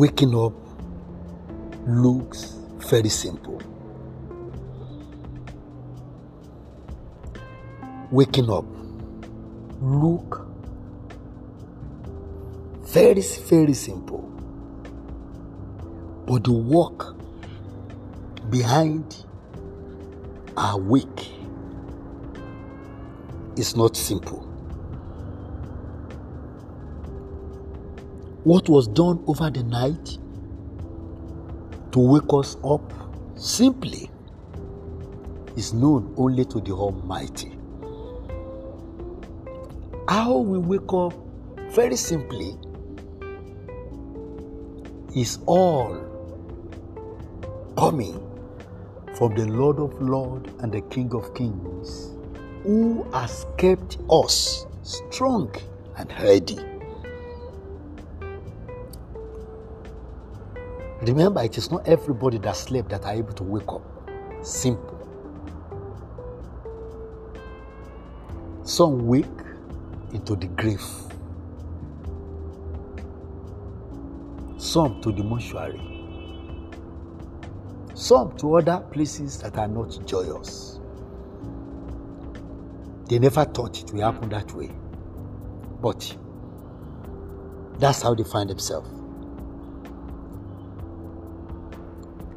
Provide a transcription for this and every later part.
Waking up looks very simple. Waking up look very, very simple. But the work behind our wake is not simple. What was done over the night to wake us up simply is known only to the Almighty. How we wake up very simply is all coming from the Lord of Lords and the King of Kings, who has kept us strong and healthy. Remember, it is not everybody that slept that are able to wake up. Simple. Some wake into the grave, some to the mortuary, some to other places that are not joyous. They never thought it would happen that way. But that's how they find themselves.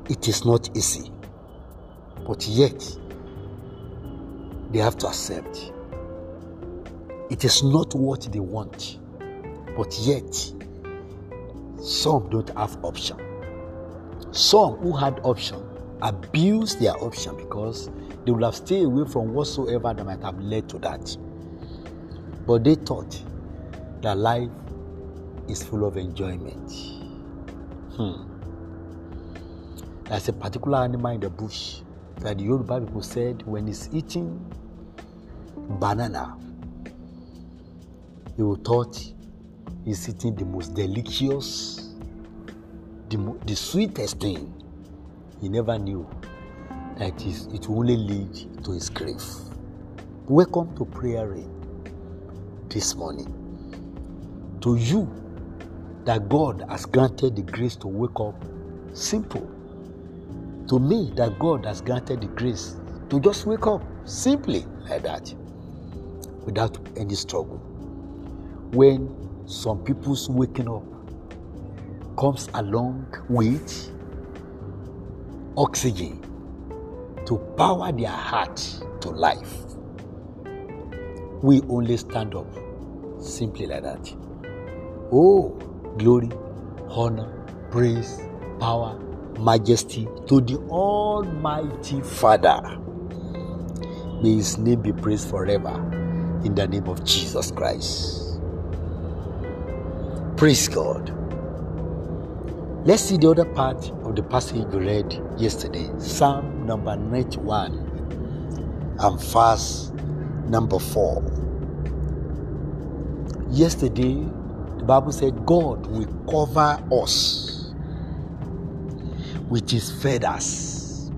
It is not easy, but yet they have to accept. It is not what they want, but yet some don't have option. Some who had option abuse their option because they will have stayed away from whatsoever that might have led to that. But they thought that life is full of enjoyment. Hmm. There's a particular animal in the bush that the Yoruba people said when it's eating banana, will thought he's eating the most delicious, the, the sweetest thing. He never knew that is, it will only lead to his grave. Welcome to prayer rain this morning. To you, that God has granted the grace to wake up simple to me that God has granted the grace to just wake up simply like that without any struggle. When some people's waking up comes along with oxygen to power their heart to life, we only stand up simply like that. Oh, glory, honor, praise, power, majesty to the Almighty Father. May His name be praised forever in the name of Jesus Christ. Praise God. Let's see the other part of the passage we read yesterday Psalm number 91 and verse number 4. Yesterday, the Bible said, God will cover us with his feathers.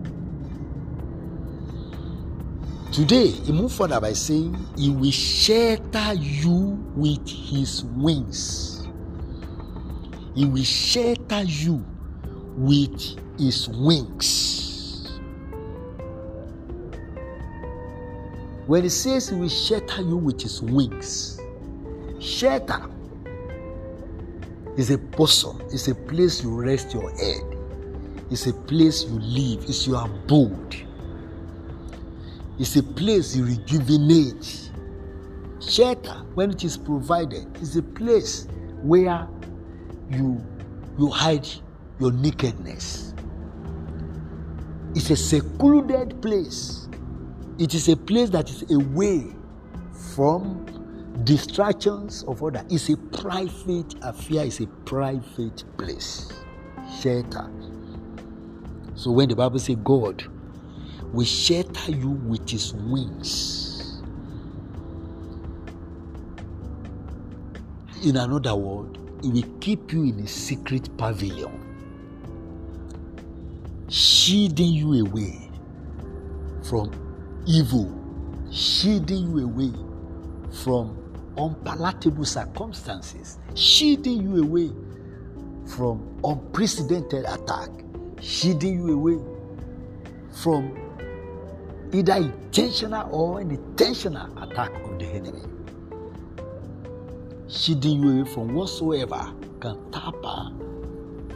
Today, he moved further by saying, He will shelter you with his wings. He will shelter you with his wings. When he says he will shelter you with his wings, shelter is a bosom, it's a place you rest your head, it's a place you live, it's your abode, it's a place you rejuvenate. Shelter, when it is provided, is a place where you you hide your nakedness. It's a secluded place. It is a place that is away from distractions of other. It's a private affair. It's a private place. Shelter. So when the Bible says God will shelter you with His wings. In another word, He will keep you in a secret pavilion, shielding you away from evil, shielding you away from unpalatable circumstances, shielding you away from unprecedented attack, shielding you away from either intentional or unintentional attack of the enemy. Shielding you away from whatsoever can tamper,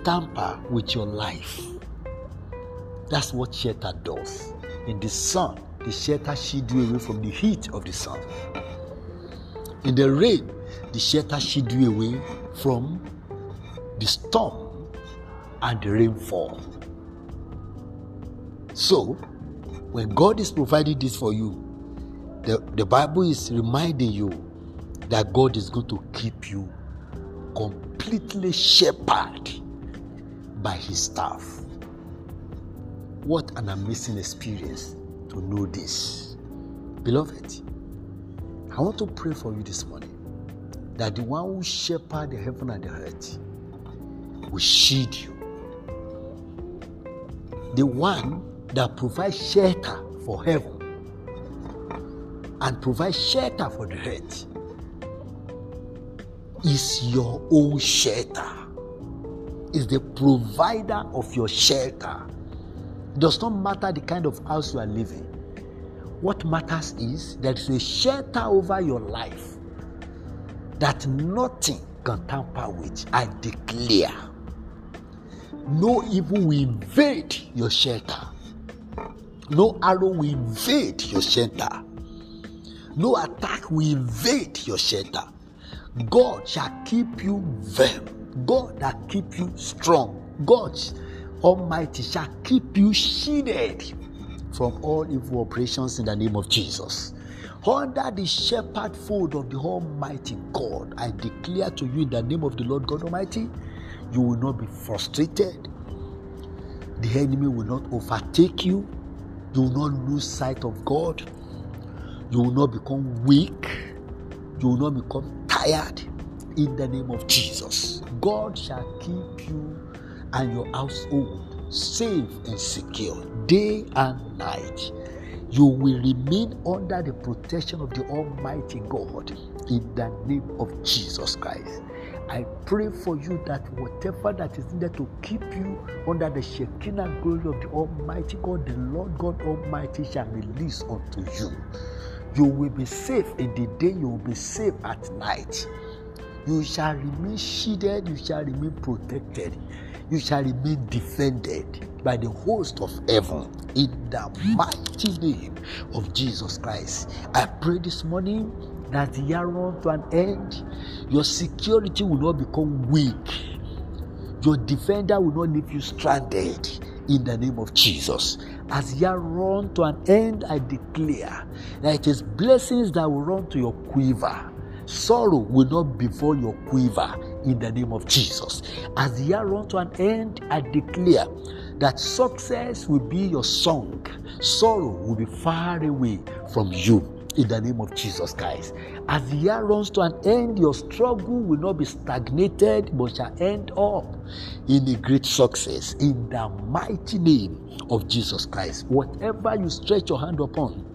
tamper with your life. That's what shelter does. In the sun, the shelter shield you away from the heat of the sun. In the rain, the shelter shield you away from the storm and rainfall. So, when God is providing this for you, the, the Bible is reminding you that God is going to keep you completely shepherded by his staff. What an amazing experience to know this. Beloved, I want to pray for you this morning that the one who shepherd the heaven and the earth will shield you. The one that provides shelter for heaven and provides shelter for the earth is your own shelter, is the provider of your shelter. It does not matter the kind of house you are living. What matters is there is a shelter over your life that nothing can tamper with. I declare no evil will invade your shelter. No arrow will invade your shelter. No attack will invade your shelter. God shall keep you firm. God shall keep you strong. God Almighty shall keep you shielded from all evil operations in the name of Jesus. Under the shepherd fold of the Almighty God, I declare to you in the name of the Lord God Almighty, you will not be frustrated. The enemy will not overtake you. You will not lose sight of God. You will not become weak. You will not become tired. In the name of Jesus, God shall keep you and your household safe and secure day and night. You will remain under the protection of the Almighty God in the name of Jesus Christ. I pray for you that whatever that is needed to keep you under the Shekinah glory of the Almighty God, the Lord God Almighty shall release unto you. You will be safe in the day, you will be safe at night. You shall remain shielded, you shall remain protected, you shall remain defended by the host of heaven in the mighty name of Jesus Christ. I pray this morning that year run to an end, your security will not become weak. Your defender will not leave you stranded in the name of Jesus. As year run to an end, I declare that it is blessings that will run to your quiver. Sorrow will not befall your quiver in the name of Jesus. As the year run to an end, I declare that success will be your song. Sorrow will be far away from you in the name of Jesus Christ. As the year runs to an end, your struggle will not be stagnated, but shall end up in a great success in the mighty name of Jesus Christ. Whatever you stretch your hand upon,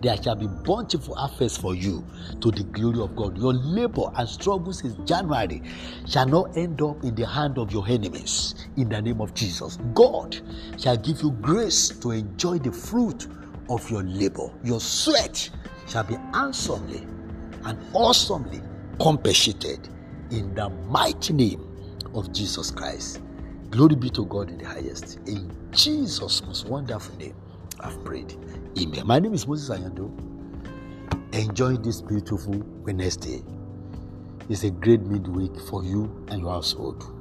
there shall be bountiful harvest for you to the glory of God. Your labor and struggle since January shall not end up in the hand of your enemies in the name of Jesus. God shall give you grace to enjoy the fruit of your labor. Your sweat shall be handsomely and awesomely compensated in the mighty name of Jesus Christ. Glory be to God in the highest. In Jesus' most wonderful name, I've prayed. Amen. My name is Moses Ayando. Enjoy this beautiful Wednesday. It's a great midweek for you and your household.